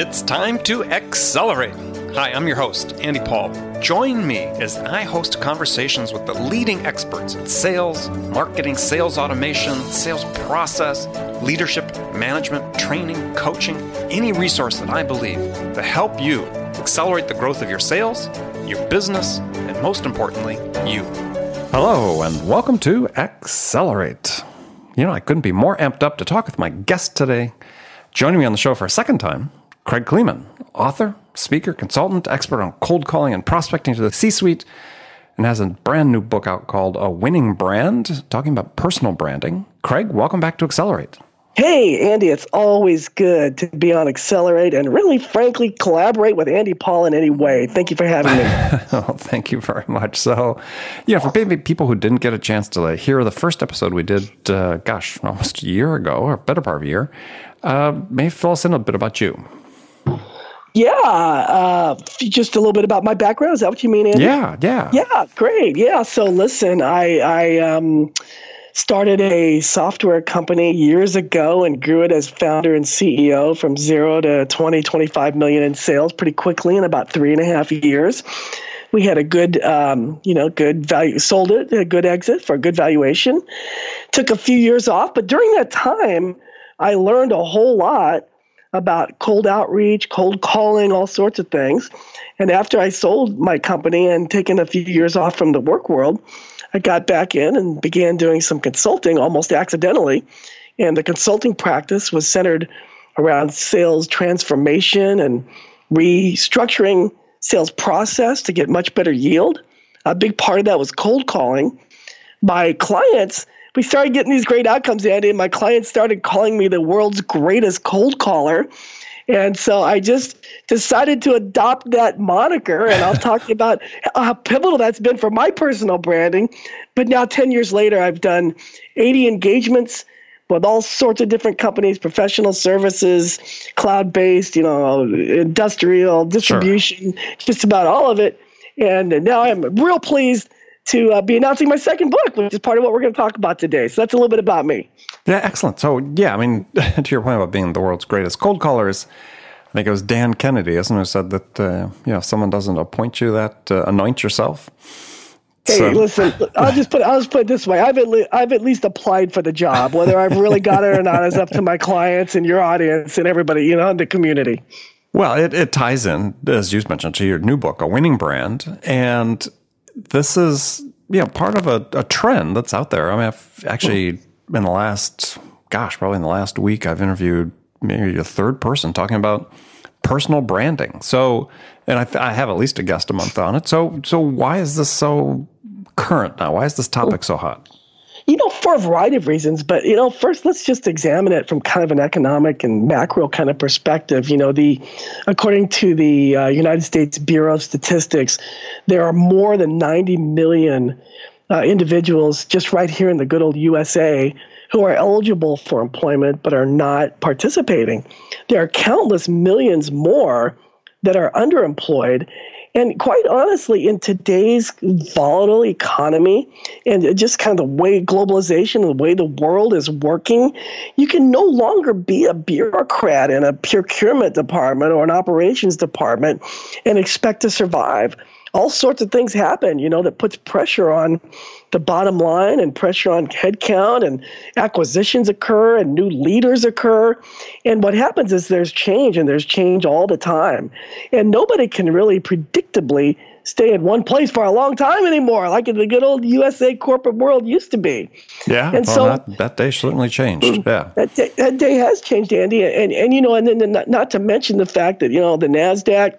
It's time to accelerate. Hi, I'm your host, Andy Paul. Join me as I host conversations with the leading experts in sales, marketing, sales automation, sales process, leadership, management, training, coaching, any resource that I believe to help you accelerate the growth of your sales, your business, and most importantly, you. Hello, and welcome to Accelerate. You know, I couldn't be more amped up to talk with my guest today. Joining me on the show for a second time, Craig Kleeman, author, speaker, consultant, expert on cold calling and prospecting to the C suite, and has a brand new book out called A Winning Brand, talking about personal branding. Craig, welcome back to Accelerate. Hey, Andy, it's always good to be on Accelerate and really, frankly, collaborate with Andy Paul in any way. Thank you for having me. oh, thank you very much. So, yeah, for maybe people who didn't get a chance to hear the first episode we did, uh, gosh, almost a year ago, or better part of a year, uh, maybe fill us in a bit about you. Yeah, uh, just a little bit about my background. Is that what you mean, Andy? Yeah, yeah, yeah. Great. Yeah. So listen, I I um, started a software company years ago and grew it as founder and CEO from zero to 20, 25 million in sales pretty quickly in about three and a half years. We had a good, um, you know, good value, sold it, a good exit for a good valuation. Took a few years off, but during that time, I learned a whole lot about cold outreach, cold calling, all sorts of things. And after I sold my company and taken a few years off from the work world, I got back in and began doing some consulting almost accidentally. And the consulting practice was centered around sales transformation and restructuring sales process to get much better yield. A big part of that was cold calling. My clients we started getting these great outcomes, Andy, and my clients started calling me the world's greatest cold caller. And so I just decided to adopt that moniker, and I'll talk about how pivotal that's been for my personal branding. But now, 10 years later, I've done 80 engagements with all sorts of different companies, professional services, cloud based, you know, industrial, distribution, sure. just about all of it. And now I'm real pleased to uh, be announcing my second book, which is part of what we're going to talk about today. So that's a little bit about me. Yeah, excellent. So, yeah, I mean, to your point about being the world's greatest cold callers, I think it was Dan Kennedy, isn't it, who said that, uh, you know, if someone doesn't appoint you, that uh, anoint yourself. Hey, so. listen, I'll just put I'll just put it this way. I've at, le- I've at least applied for the job. Whether I've really got it or not is up to my clients and your audience and everybody, you know, in the community. Well, it, it ties in, as you mentioned, to your new book, A Winning Brand. And this is you know part of a, a trend that's out there. I mean, I've actually in the last gosh, probably in the last week, I've interviewed maybe a third person talking about personal branding. So, and I, th- I have at least a guest a month on it. So, so why is this so current now? Why is this topic so hot? For a variety of reasons, but you know, first let's just examine it from kind of an economic and macro kind of perspective. You know, the according to the uh, United States Bureau of Statistics, there are more than 90 million uh, individuals just right here in the good old USA who are eligible for employment but are not participating. There are countless millions more that are underemployed and quite honestly, in today's volatile economy and just kind of the way globalization, the way the world is working, you can no longer be a bureaucrat in a procurement department or an operations department and expect to survive all sorts of things happen, you know, that puts pressure on the bottom line and pressure on headcount and acquisitions occur and new leaders occur. And what happens is there's change and there's change all the time. And nobody can really predictably stay in one place for a long time anymore, like in the good old USA corporate world used to be. Yeah, and well, so that, that, day certainly changed. Mm, yeah, that day, that day has changed, Andy. And and you know, and then not, not to mention the fact that you know the Nasdaq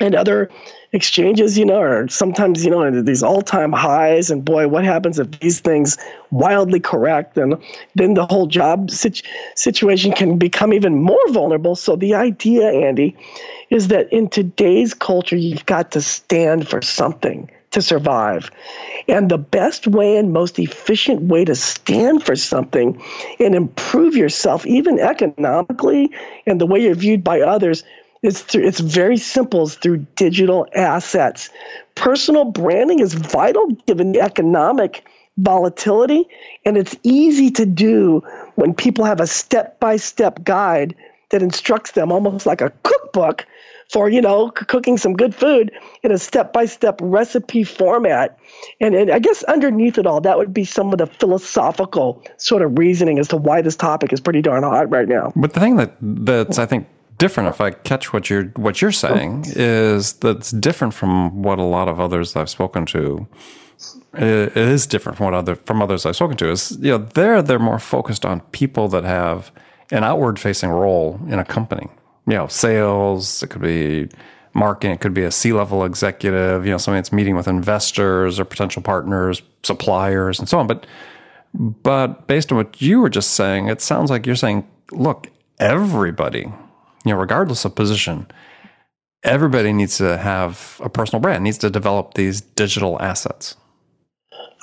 and other exchanges, you know, are sometimes, you know, these all time highs. And boy, what happens if these things wildly correct? And then the whole job situ- situation can become even more vulnerable. So the idea, Andy, is that in today's culture, you've got to stand for something to survive. And the best way and most efficient way to stand for something and improve yourself, even economically, and the way you're viewed by others, it's through, it's very simple. It's through digital assets. Personal branding is vital given the economic volatility, and it's easy to do when people have a step by step guide that instructs them almost like a cookbook for you know c- cooking some good food in a step-by-step recipe format and, and i guess underneath it all that would be some of the philosophical sort of reasoning as to why this topic is pretty darn hot right now but the thing that that's i think different if i catch what you're what you're saying is that's different from what a lot of others i've spoken to it is different from what other from others I've spoken to. Is you know they're they're more focused on people that have an outward facing role in a company. You know, sales. It could be marketing. It could be a C level executive. You know, somebody that's meeting with investors or potential partners, suppliers, and so on. But but based on what you were just saying, it sounds like you're saying, look, everybody, you know, regardless of position, everybody needs to have a personal brand, needs to develop these digital assets.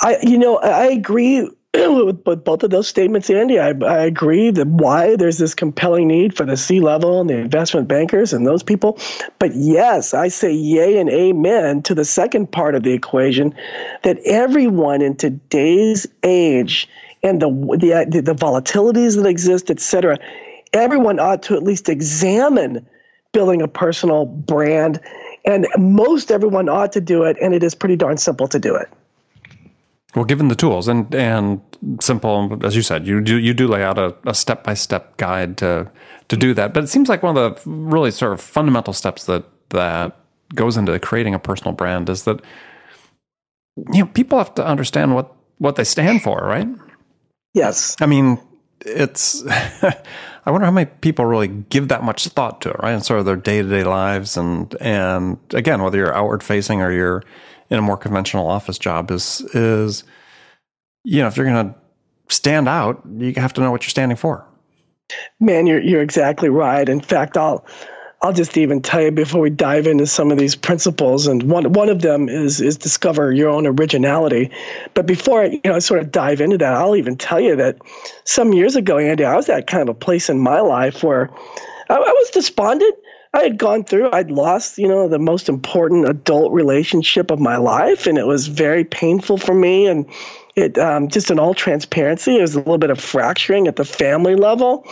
I, you know, I agree with, both of those statements, Andy. I, I agree that why there's this compelling need for the C level and the investment bankers and those people. But yes, I say yay and amen to the second part of the equation that everyone in today's age and the the, the volatilities that exist, et cetera, everyone ought to at least examine building a personal brand. And most everyone ought to do it, and it is pretty darn simple to do it. Well, given the tools and and simple, as you said, you do you do lay out a step by step guide to to do that. But it seems like one of the really sort of fundamental steps that that goes into creating a personal brand is that you know people have to understand what what they stand for, right? Yes. I mean, it's. I wonder how many people really give that much thought to it, right? And sort of their day to day lives, and and again, whether you're outward facing or you're in a more conventional office job is is you know if you're going to stand out, you have to know what you're standing for. Man, you're you're exactly right. In fact, I'll I'll just even tell you before we dive into some of these principles, and one one of them is is discover your own originality. But before I you know sort of dive into that, I'll even tell you that some years ago, Andy, I was at kind of a place in my life where I, I was despondent. I had gone through, I'd lost, you know, the most important adult relationship of my life, and it was very painful for me. And it, um, just in all transparency, it was a little bit of fracturing at the family level.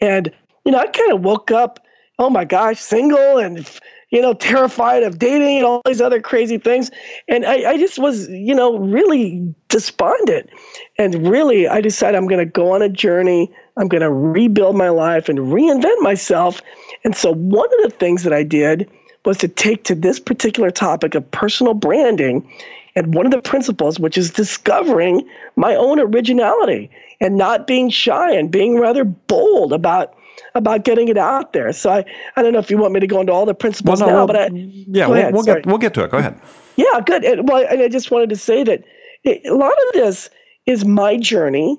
And, you know, I kind of woke up, oh my gosh, single and, you know, terrified of dating and all these other crazy things. And I, I just was, you know, really despondent. And really, I decided I'm going to go on a journey. I'm going to rebuild my life and reinvent myself and so one of the things that I did was to take to this particular topic of personal branding and one of the principles, which is discovering my own originality and not being shy and being rather bold about about getting it out there. So I, I don't know if you want me to go into all the principles well, no, now, but I, yeah, we'll, we'll get we'll get to it. Go ahead. Yeah, good. And, well, and I just wanted to say that it, a lot of this is my journey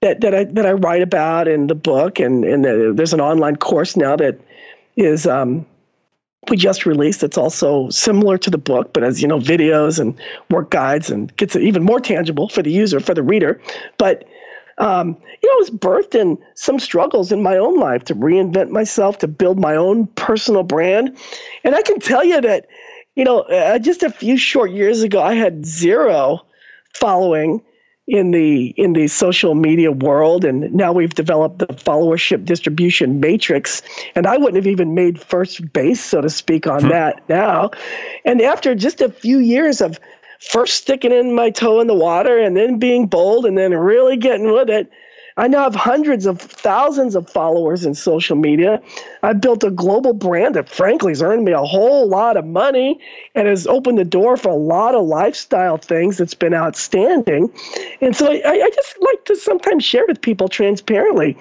that that I that I write about in the book, and and there's an online course now that is um, we just released. It's also similar to the book, but as you know, videos and work guides and gets it even more tangible for the user, for the reader. But um, you know, it was birthed in some struggles in my own life to reinvent myself, to build my own personal brand. And I can tell you that, you know, uh, just a few short years ago, I had zero following in the in the social media world and now we've developed the followership distribution matrix and i wouldn't have even made first base so to speak on hmm. that now and after just a few years of first sticking in my toe in the water and then being bold and then really getting with it I now have hundreds of thousands of followers in social media. I've built a global brand that, frankly, has earned me a whole lot of money and has opened the door for a lot of lifestyle things that's been outstanding. And so I, I just like to sometimes share with people transparently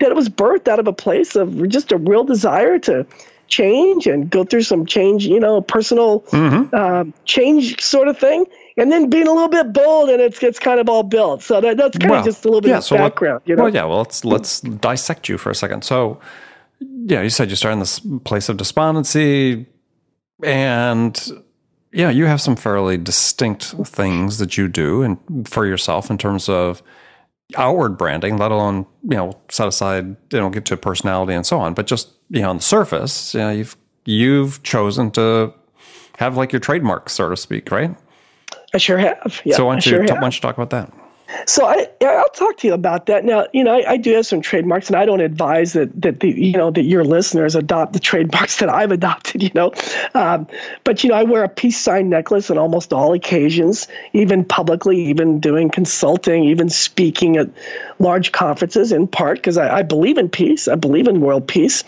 that it was birthed out of a place of just a real desire to change and go through some change, you know, personal mm-hmm. um, change sort of thing and then being a little bit bold, and it's it's kind of all built. So that, that's kind well, of just a little bit yeah, of so background. Let, you know? Well, yeah. Well, let's let's dissect you for a second. So, yeah, you said you start in this place of despondency, and yeah, you have some fairly distinct things that you do and for yourself in terms of outward branding, let alone you know set aside you know get to personality and so on. But just you know on the surface, you know, you've you've chosen to have like your trademark, so to speak, right? I sure have. Yeah, so why don't, you, sure why don't you talk about that? So I, I'll talk to you about that. Now, you know, I, I, do have some trademarks, and I don't advise that that the you know that your listeners adopt the trademarks that I've adopted. You know, um, but you know, I wear a peace sign necklace on almost all occasions, even publicly, even doing consulting, even speaking at large conferences. In part because I, I, believe in peace. I believe in world peace.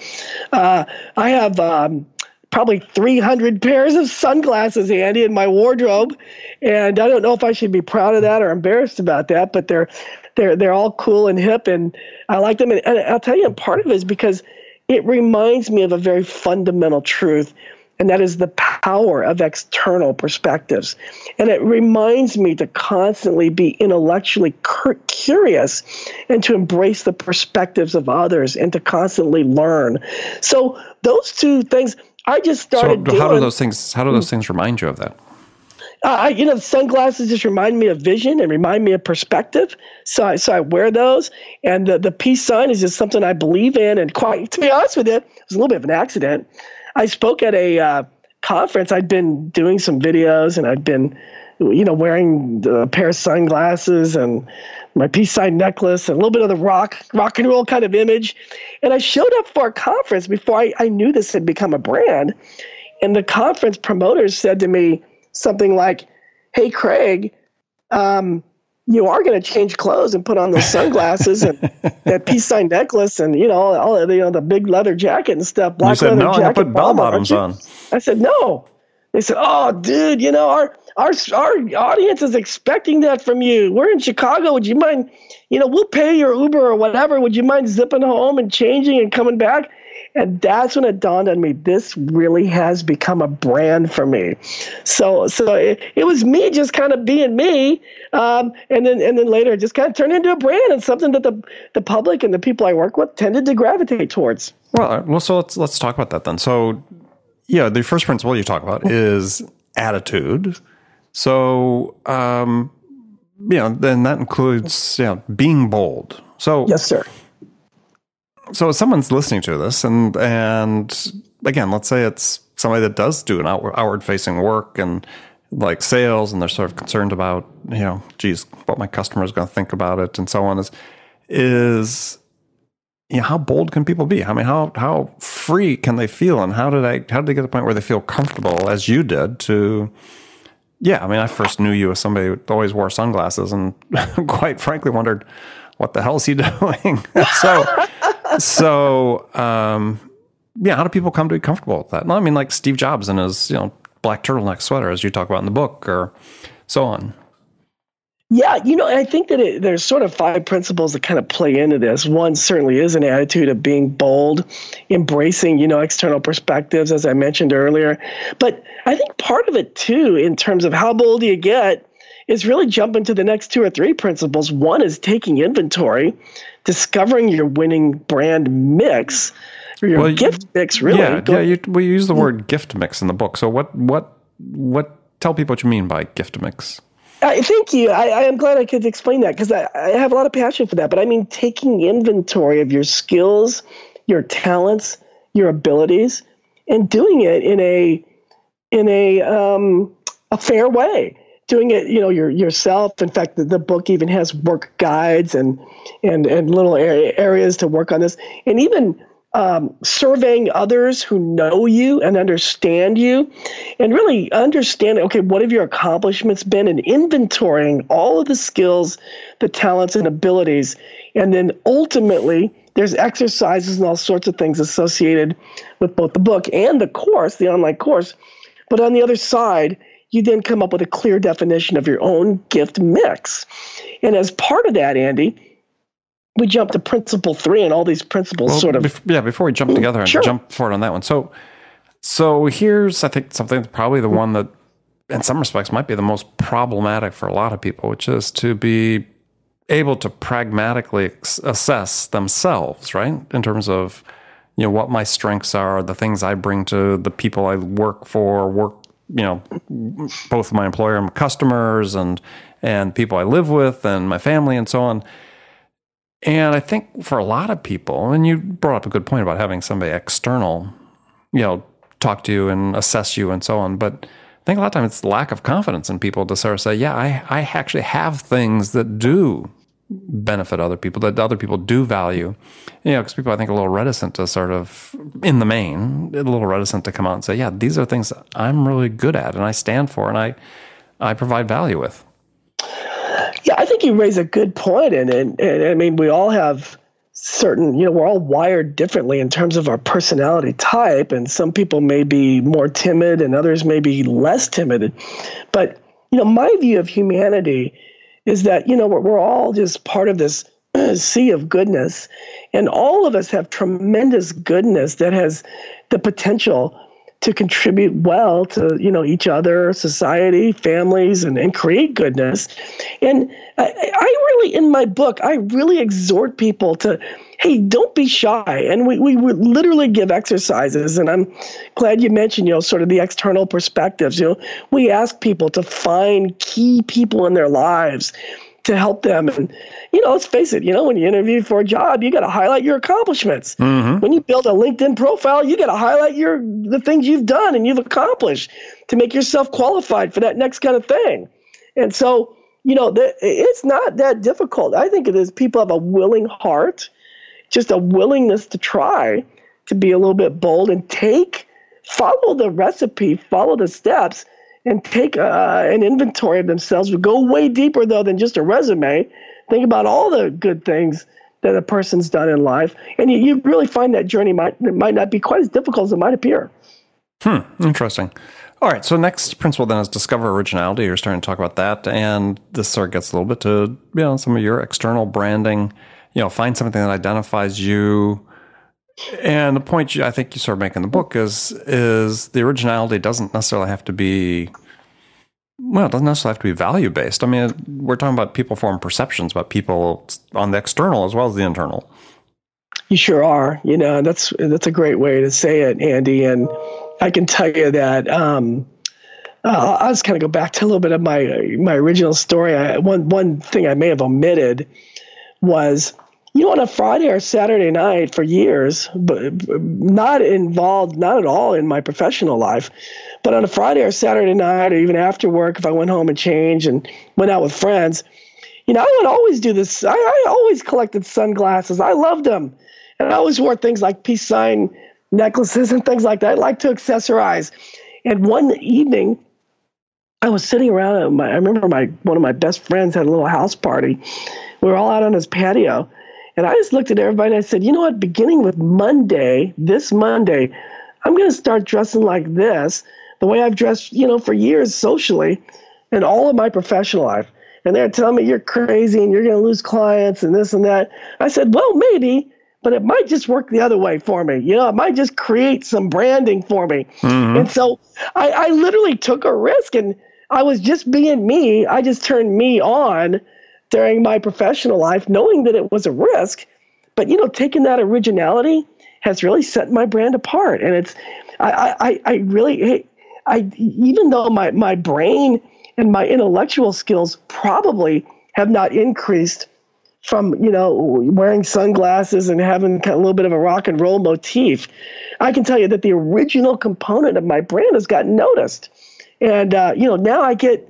Uh, I have. Um, probably 300 pairs of sunglasses, Andy, in my wardrobe. And I don't know if I should be proud of that or embarrassed about that, but they're they're they're all cool and hip, and I like them. And, and I'll tell you, part of it is because it reminds me of a very fundamental truth, and that is the power of external perspectives. And it reminds me to constantly be intellectually curious and to embrace the perspectives of others and to constantly learn. So those two things I just started. So how doing, do those things? How do those things remind you of that? Uh, I, you know, the sunglasses just remind me of vision and remind me of perspective. So I, so I wear those, and the the peace sign is just something I believe in. And quite to be honest with you, it was a little bit of an accident. I spoke at a uh, conference. I'd been doing some videos, and I'd been, you know, wearing a pair of sunglasses and my peace sign necklace and a little bit of the rock rock and roll kind of image. And I showed up for a conference before I, I knew this had become a brand. And the conference promoters said to me something like, Hey Craig, um, you are going to change clothes and put on those sunglasses and that peace sign necklace and you know all the, you know the big leather jacket and stuff. Black you said leather no, jacket. I put bell bottoms on. I said no. They said, "Oh, dude, you know our our our audience is expecting that from you. We're in Chicago. Would you mind, you know, we'll pay your Uber or whatever. Would you mind zipping home and changing and coming back?" And that's when it dawned on me. This really has become a brand for me. So, so it, it was me just kind of being me, um, and then and then later it just kind of turned into a brand and something that the the public and the people I work with tended to gravitate towards. Well, well, so let's let's talk about that then. So yeah, the first principle you talk about is attitude. So, um, you know, then that includes you know being bold. So, yes, sir. So, if someone's listening to this, and and again, let's say it's somebody that does do an outward, outward facing work and like sales, and they're sort of concerned about you know, geez, what my customer is going to think about it, and so on. Is is you know, how bold can people be? I mean, how how free can they feel, and how did I how did they get to the point where they feel comfortable, as you did, to yeah, I mean, I first knew you as somebody who always wore sunglasses, and quite frankly, wondered what the hell is he doing. so, so um, yeah, how do people come to be comfortable with that? Well, I mean, like Steve Jobs and his you know black turtleneck sweater, as you talk about in the book, or so on. Yeah, you know, I think that it, there's sort of five principles that kind of play into this. One certainly is an attitude of being bold, embracing, you know, external perspectives, as I mentioned earlier. But I think part of it too, in terms of how bold you get, is really jumping to the next two or three principles. One is taking inventory, discovering your winning brand mix, or your well, gift mix. Really, yeah, Go, yeah. You, we use the word gift mix in the book. So what, what, what? Tell people what you mean by gift mix. Uh, thank you. I, I, am glad I could explain that because I, I have a lot of passion for that. But I mean, taking inventory of your skills, your talents, your abilities, and doing it in a in a um, a fair way. Doing it, you know, your yourself. In fact, the, the book even has work guides and and and little areas to work on this, and even um, surveying others who know you and understand you, and really understanding okay, what have your accomplishments been, and inventorying all of the skills, the talents, and abilities. And then ultimately, there's exercises and all sorts of things associated with both the book and the course, the online course. But on the other side, you then come up with a clear definition of your own gift mix. And as part of that, Andy, we jump to principle three and all these principles well, sort of bef- yeah before we jump together and sure. jump forward on that one. So so here's i think something probably the one that in some respects might be the most problematic for a lot of people which is to be able to pragmatically assess themselves right? In terms of you know what my strengths are the things i bring to the people i work for work you know both my employer and my customers and and people i live with and my family and so on and I think for a lot of people, and you brought up a good point about having somebody external, you know, talk to you and assess you and so on. But I think a lot of times it's lack of confidence in people to sort of say, yeah, I, I actually have things that do benefit other people, that other people do value. You know, because people, I think, are a little reticent to sort of, in the main, a little reticent to come out and say, yeah, these are things I'm really good at and I stand for and I, I provide value with. Think you raise a good point, and, and, and I mean, we all have certain you know we're all wired differently in terms of our personality type and some people may be more timid and others may be less timid. But you know my view of humanity is that you know we're, we're all just part of this sea of goodness and all of us have tremendous goodness that has the potential to contribute well to you know each other society families and, and create goodness. And I, I really in my book i really exhort people to hey don't be shy. And we, we would literally give exercises. And i'm glad you mentioned you know sort of the external perspectives. You know we ask people to find key people in their lives to help them. And, you know, let's face it, you know, when you interview for a job, you got to highlight your accomplishments. Mm-hmm. When you build a LinkedIn profile, you got to highlight your the things you've done and you've accomplished to make yourself qualified for that next kind of thing. And so, you know, the, it's not that difficult. I think it is people have a willing heart, just a willingness to try to be a little bit bold and take, follow the recipe, follow the steps and take uh, an inventory of themselves. We go way deeper though than just a resume. Think about all the good things that a person's done in life, and you, you really find that journey might might not be quite as difficult as it might appear. Hmm. Interesting. All right. So next principle then is discover originality. You're starting to talk about that, and this sort of gets a little bit to you know some of your external branding. You know, find something that identifies you. And the point you, I think you sort of make in the book is is the originality doesn't necessarily have to be well, it doesn't necessarily have to be value based. I mean, we're talking about people form perceptions about people on the external as well as the internal. You sure are. You know, that's that's a great way to say it, Andy. And I can tell you that um, uh, I'll just kind of go back to a little bit of my my original story. I, one one thing I may have omitted was you know, on a Friday or Saturday night for years, but not involved, not at all in my professional life. But on a Friday or Saturday night, or even after work, if I went home and changed and went out with friends, you know, I would always do this. I, I always collected sunglasses. I loved them. And I always wore things like peace sign necklaces and things like that. I like to accessorize. And one evening, I was sitting around. My, I remember my one of my best friends had a little house party. We were all out on his patio, and I just looked at everybody and I said, you know what? Beginning with Monday, this Monday, I'm going to start dressing like this, the way I've dressed, you know, for years socially and all of my professional life. And they're telling me you're crazy and you're going to lose clients and this and that. I said, well, maybe, but it might just work the other way for me. You know, it might just create some branding for me. Mm-hmm. And so I, I literally took a risk and I was just being me. I just turned me on during my professional life, knowing that it was a risk. But you know, taking that originality has really set my brand apart. And it's I I, I really I even though my, my brain and my intellectual skills probably have not increased from you know wearing sunglasses and having a little bit of a rock and roll motif, I can tell you that the original component of my brand has gotten noticed, and uh, you know now I get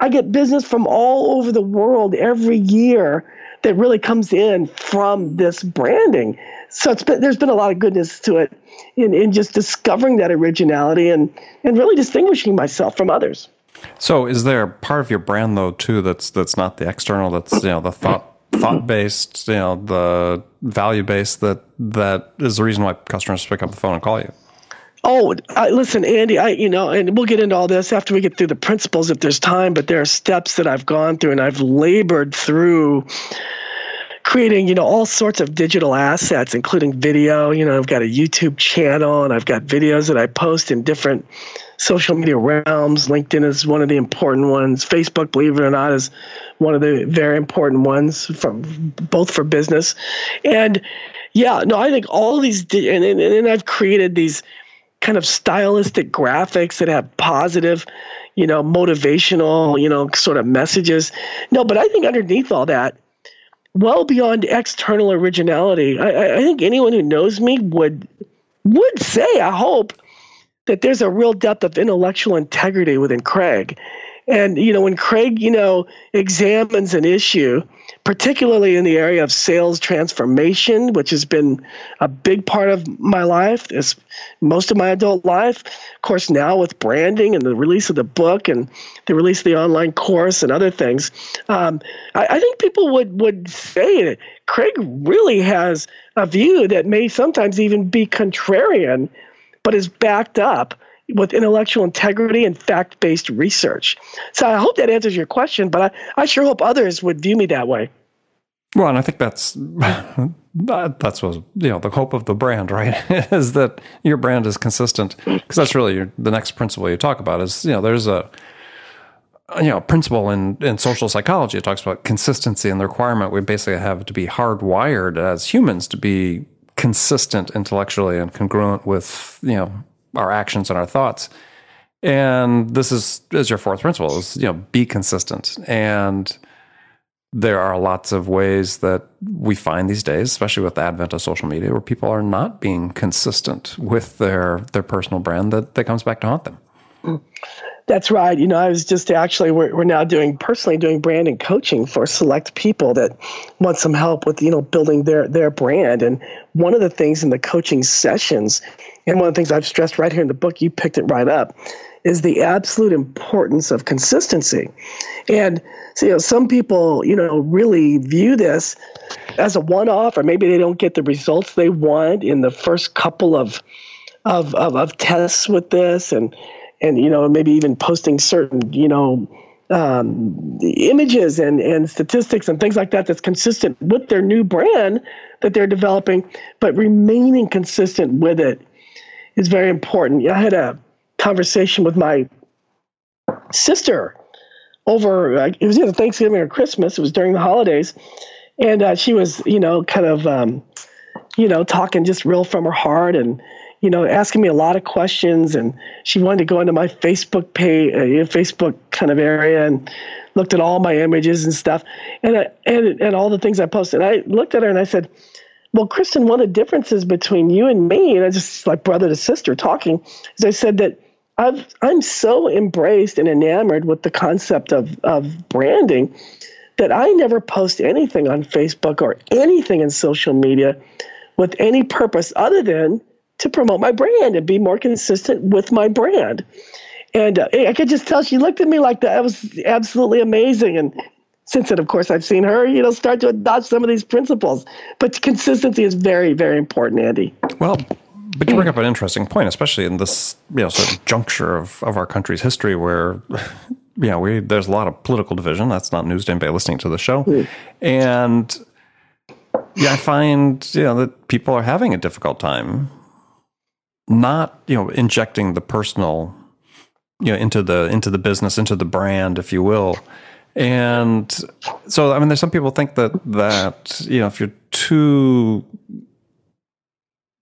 I get business from all over the world every year that really comes in from this branding. So it's been, there's been a lot of goodness to it in, in just discovering that originality and, and really distinguishing myself from others. So is there part of your brand though too that's that's not the external that's you know the thought thought based you know the value based that that is the reason why customers pick up the phone and call you. Oh, I, listen, Andy. I, you know, and we'll get into all this after we get through the principles if there's time. But there are steps that I've gone through and I've labored through creating, you know, all sorts of digital assets, including video. You know, I've got a YouTube channel and I've got videos that I post in different social media realms. LinkedIn is one of the important ones. Facebook, believe it or not, is one of the very important ones from both for business. And yeah, no, I think all these, and, and, and I've created these kind of stylistic graphics that have positive, you know, motivational, you know, sort of messages. No, but I think underneath all that, well beyond external originality, I, I think anyone who knows me would would say, I hope, that there's a real depth of intellectual integrity within Craig. And you know, when Craig, you know, examines an issue, particularly in the area of sales transformation, which has been a big part of my life, is most of my adult life. Of course, now with branding and the release of the book and the release of the online course and other things, um, I, I think people would would say that Craig really has a view that may sometimes even be contrarian, but is backed up with intellectual integrity and fact based research. So I hope that answers your question, but I, I sure hope others would view me that way. Well, and I think that's that's what you know the hope of the brand, right? is that your brand is consistent because that's really your, the next principle you talk about. Is you know there's a you know principle in in social psychology. It talks about consistency and the requirement we basically have to be hardwired as humans to be consistent intellectually and congruent with you know our actions and our thoughts. And this is is your fourth principle is you know be consistent. And there are lots of ways that we find these days, especially with the advent of social media, where people are not being consistent with their their personal brand that, that comes back to haunt them. That's right. You know, I was just actually we're, we're now doing personally doing branding coaching for select people that want some help with you know building their their brand. And one of the things in the coaching sessions and one of the things I've stressed right here in the book, you picked it right up, is the absolute importance of consistency. And so, you know, some people, you know, really view this as a one-off, or maybe they don't get the results they want in the first couple of of, of, of tests with this, and and you know, maybe even posting certain, you know, um, images and, and statistics and things like that that's consistent with their new brand that they're developing, but remaining consistent with it is very important. I had a conversation with my sister over, uh, it was either Thanksgiving or Christmas, it was during the holidays. And uh, she was, you know, kind of, um, you know, talking just real from her heart and, you know, asking me a lot of questions. And she wanted to go into my Facebook page, uh, Facebook kind of area and looked at all my images and stuff and, and, and all the things I posted. And I looked at her and I said, well, Kristen, one of the differences between you and me, and I just like brother to sister talking, is I said that I've I'm so embraced and enamored with the concept of of branding that I never post anything on Facebook or anything in social media with any purpose other than to promote my brand and be more consistent with my brand. And uh, I could just tell she looked at me like that. Was absolutely amazing. And since then, of course, I've seen her, you know, start to adopt some of these principles. But consistency is very, very important, Andy. Well, but you bring up an interesting point, especially in this, you know, sort of juncture of, of our country's history where, you know, we there's a lot of political division. That's not news to anybody listening to the show. Mm. And yeah, I find, you know, that people are having a difficult time not, you know, injecting the personal, you know, into the into the business, into the brand, if you will and so, I mean, there's some people think that that you know, if you're too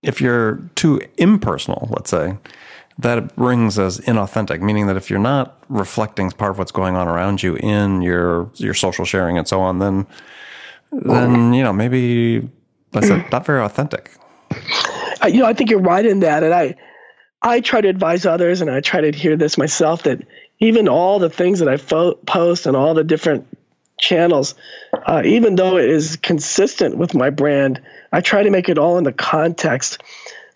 if you're too impersonal, let's say, that rings as inauthentic, meaning that if you're not reflecting part of what's going on around you in your your social sharing and so on, then then you know maybe that's not very authentic. Uh, you know, I think you're right in that, and I I try to advise others, and I try to hear this myself that even all the things that I fo- post and all the different channels, uh, even though it is consistent with my brand, I try to make it all in the context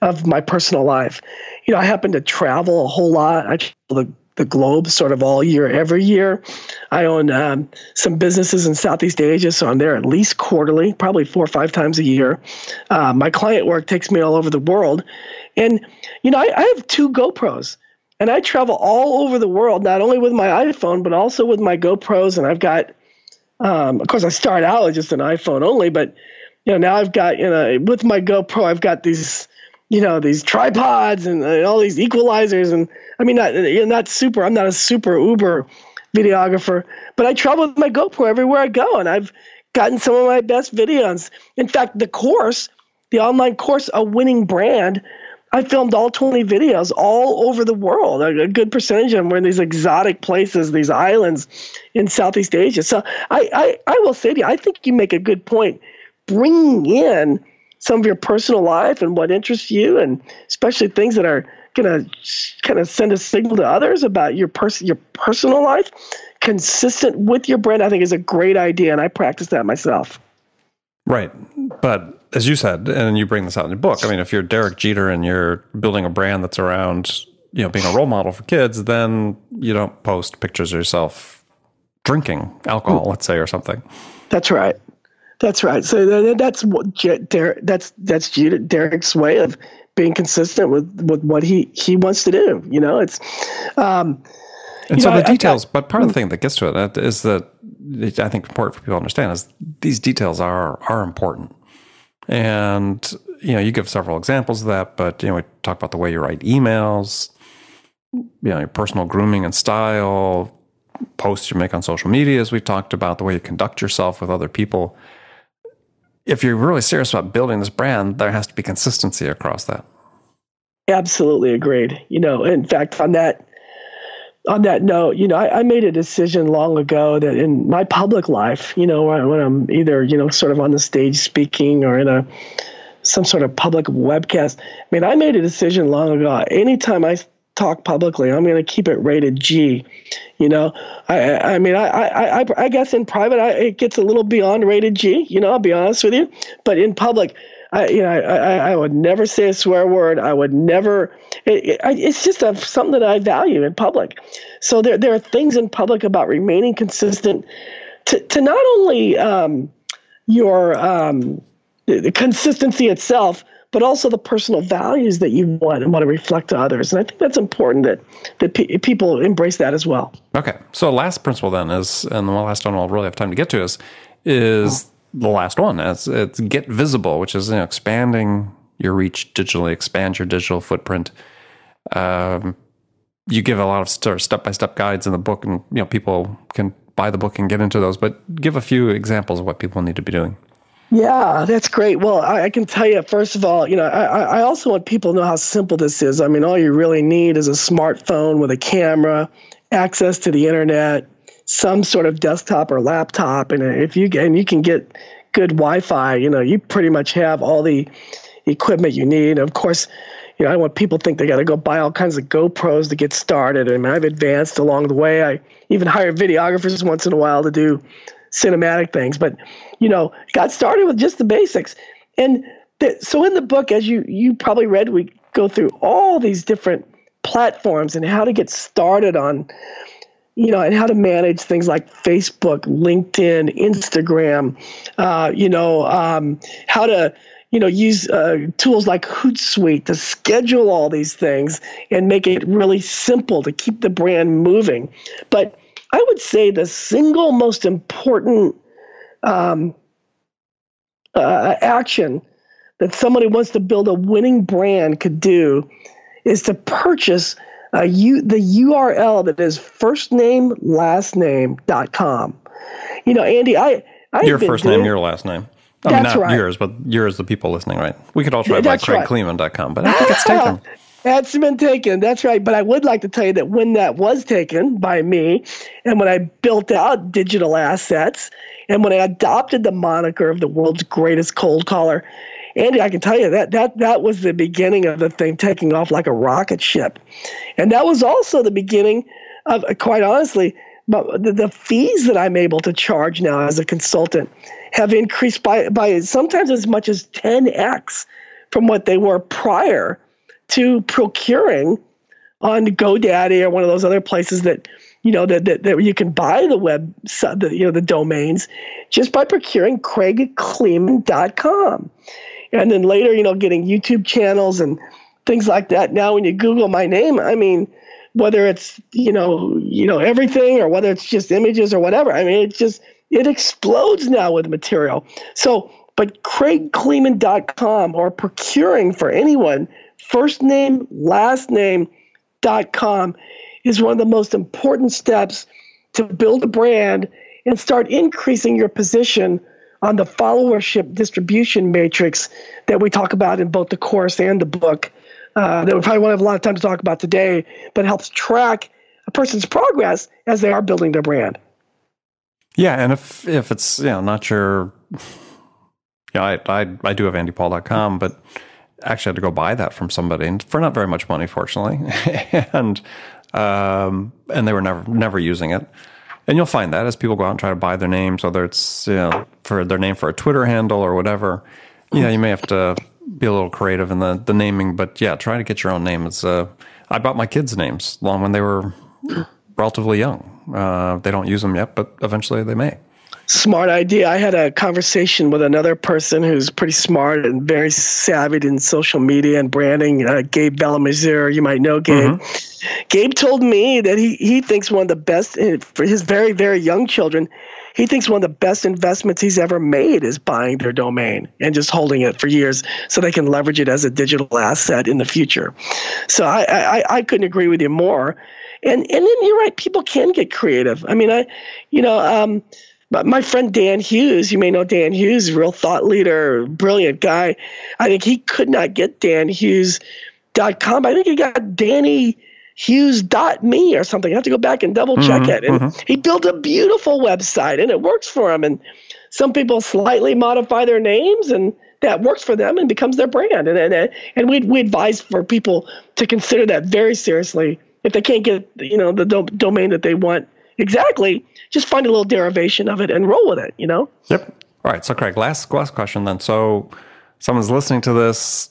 of my personal life. You know, I happen to travel a whole lot. I travel the, the globe sort of all year, every year. I own um, some businesses in Southeast Asia, so I'm there at least quarterly, probably four or five times a year. Uh, my client work takes me all over the world. And, you know, I, I have two GoPros. And I travel all over the world, not only with my iPhone, but also with my GoPros. And I've got, um, of course, I started out with just an iPhone only, but you know now I've got, you know, with my GoPro, I've got these, you know, these tripods and, and all these equalizers. And I mean, not you know, not super. I'm not a super Uber videographer, but I travel with my GoPro everywhere I go, and I've gotten some of my best videos. In fact, the course, the online course, a winning brand I filmed all 20 videos all over the world. A, good percentage of them were in these exotic places, these islands in Southeast Asia. So I, I, I will say to you, I think you make a good point. Bringing in some of your personal life and what interests you, and especially things that are gonna kind of send a signal to others about your person your personal life consistent with your brand i think is a great idea and i practice that myself right but as you said and you bring this out in your book i mean if you're derek jeter and you're building a brand that's around you know being a role model for kids then you don't post pictures of yourself drinking alcohol let's say or something that's right that's right so that's what derek that's that's derek's way of being consistent with with what he he wants to do. You know, it's. Um, and so know, the details, I, I, but part of the mm. thing that gets to it is that I think important for people to understand is these details are are important, and you know you give several examples of that, but you know we talk about the way you write emails, you know your personal grooming and style, posts you make on social media, as we talked about, the way you conduct yourself with other people if you're really serious about building this brand, there has to be consistency across that. Absolutely agreed. You know, in fact, on that on that note, you know, I, I, made a decision long ago that in my public life, you know, when, when, I'm either, you know, sort of on the stage speaking or in a some sort of public webcast. I mean, I made a decision long ago. Anytime I talk publicly, I'm going to keep it rated G. You know, I, I mean, I, I, I, I guess in private, I, it gets a little beyond rated G. You know, I'll be honest with you, but in public, I, you know, I, I, would never say a swear word. I would never. It, it, it's just a, something that I value in public. So there, there are things in public about remaining consistent to, to not only um, your um, consistency itself, but also the personal values that you want and want to reflect to others. And I think that's important that that pe- people embrace that as well. Okay, so last principle then is, and the last one I'll really have time to get to is is the last one. It's, it's get visible, which is you know, expanding your reach digitally, expand your digital footprint. Um, you give a lot of sort of step by step guides in the book, and you know people can buy the book and get into those. But give a few examples of what people need to be doing. Yeah, that's great. Well, I, I, can tell you, first of all, you know, I, I also want people to know how simple this is. I mean, all you really need is a smartphone with a camera, access to the internet, some sort of desktop or laptop, and uh, if you and you can get good Wi-Fi, you know, you pretty much have all the equipment you need. Of course, you know, I want people to think they got to go buy all kinds of GoPros to get started. I mean, I've advanced along the way. I even hire videographers once in a while to do cinematic things, but you know, got started with just the basics. And the, so in the book, as you you probably read, we go through all these different platforms and how to get started on you know, and how to manage things like Facebook, LinkedIn, Instagram, uh, you know, um, how to, you know, use uh, tools like Hootsuite to schedule all these things and make it really simple to keep the brand moving. But I would say the single most important um, uh, action that somebody wants to build a winning brand could do is to purchase – uh, you the URL that is first name last name dot com. You know, Andy, I, I your first doing, name, your last name. I mean, not right. yours, but yours, the people listening, right? We could all try by CraigKleeman.com, but I think it's taken. That's been taken. That's right. But I would like to tell you that when that was taken by me, and when I built out digital assets, and when I adopted the moniker of the world's greatest cold caller, Andy, I can tell you that that that was the beginning of the thing taking off like a rocket ship, and that was also the beginning of, quite honestly, the, the fees that I'm able to charge now as a consultant have increased by by sometimes as much as 10x from what they were prior to procuring on GoDaddy or one of those other places that you know that, that, that you can buy the web the, you know the domains just by procuring craigkleeman.com and then later, you know, getting YouTube channels and things like that. Now, when you Google my name, I mean, whether it's you know, you know everything or whether it's just images or whatever, I mean, it just it explodes now with material. So, but CraigKleeman.com or procuring for anyone, first name, last name, dot com is one of the most important steps to build a brand and start increasing your position on the followership distribution matrix that we talk about in both the course and the book uh, that we probably won't have a lot of time to talk about today, but helps track a person's progress as they are building their brand. Yeah, and if if it's you know not your, you know, I I, I do have andypaul.com, but actually I had to go buy that from somebody for not very much money, fortunately, and um, and they were never never using it. And you'll find that as people go out and try to buy their names, whether it's you know, for their name for a Twitter handle or whatever. Yeah, you may have to be a little creative in the, the naming, but yeah, try to get your own name. It's uh, I bought my kids' names long when they were relatively young. Uh, they don't use them yet, but eventually they may. Smart idea. I had a conversation with another person who's pretty smart and very savvy in social media and branding, uh, Gabe Villamizar. You might know Gabe. Mm-hmm. Gabe told me that he, he thinks one of the best, uh, for his very, very young children, he thinks one of the best investments he's ever made is buying their domain and just holding it for years so they can leverage it as a digital asset in the future. So I, I, I couldn't agree with you more. And and then you're right, people can get creative. I mean, I, you know, um, but my friend Dan Hughes, you may know Dan Hughes, real thought leader, brilliant guy. I think he could not get danhughes.com. I think he got Danny hughes.me or something. I have to go back and double check mm-hmm, it. And mm-hmm. he built a beautiful website and it works for him. And some people slightly modify their names and that works for them and becomes their brand. And and, and we we advise for people to consider that very seriously. If they can't get you know the do- domain that they want exactly, just find a little derivation of it and roll with it. You know. Yep. All right. So Craig, last last question then. So someone's listening to this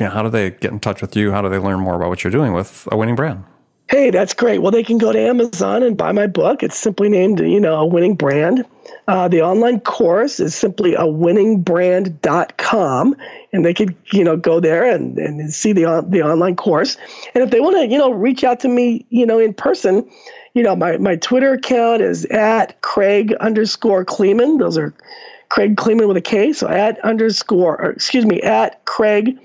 you know, how do they get in touch with you? How do they learn more about what you're doing with a winning brand? Hey, that's great. Well, they can go to Amazon and buy my book. It's simply named, you know, a winning brand. Uh, the online course is simply a winningbrand.com, and they could, you know, go there and, and see the the online course. And if they want to, you know, reach out to me, you know, in person, you know, my, my Twitter account is at Craig underscore Kleeman. Those are Craig Kleeman with a K. So at underscore, or excuse me, at Craig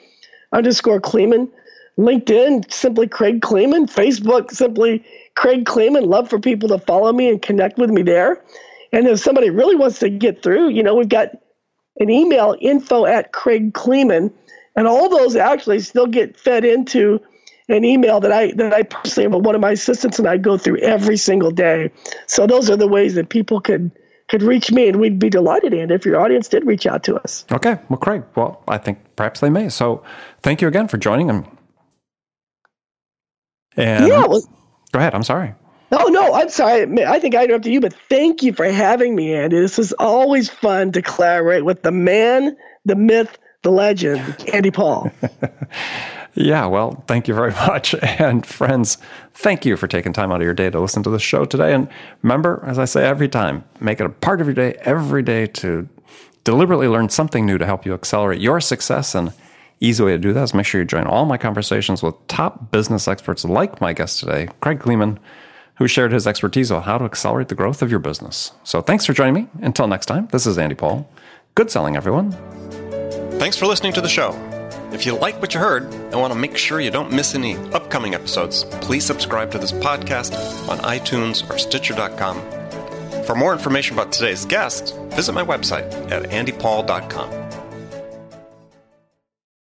underscore Kleeman. LinkedIn, simply Craig Kleeman. Facebook, simply Craig Kleeman. Love for people to follow me and connect with me there. And if somebody really wants to get through, you know, we've got an email info at Craig Kleeman. And all those actually still get fed into an email that I that I personally have one of my assistants and I go through every single day. So those are the ways that people could could reach me, and we'd be delighted, and if your audience did reach out to us. Okay, well, Craig. Well, I think perhaps they may. So, thank you again for joining. And, and yeah, well, go ahead. I'm sorry. Oh no, I'm sorry. I think I interrupted you, but thank you for having me, Andy. This is always fun to collaborate with the man, the myth, the legend, Andy Paul. Yeah, well, thank you very much. And friends, thank you for taking time out of your day to listen to the show today. And remember, as I say every time, make it a part of your day every day to deliberately learn something new to help you accelerate your success. And easy way to do that is make sure you join all my conversations with top business experts like my guest today, Craig Kleeman, who shared his expertise on how to accelerate the growth of your business. So thanks for joining me. Until next time, this is Andy Paul. Good selling, everyone. Thanks for listening to the show. If you like what you heard and want to make sure you don't miss any upcoming episodes, please subscribe to this podcast on iTunes or Stitcher.com. For more information about today's guest, visit my website at andypaul.com.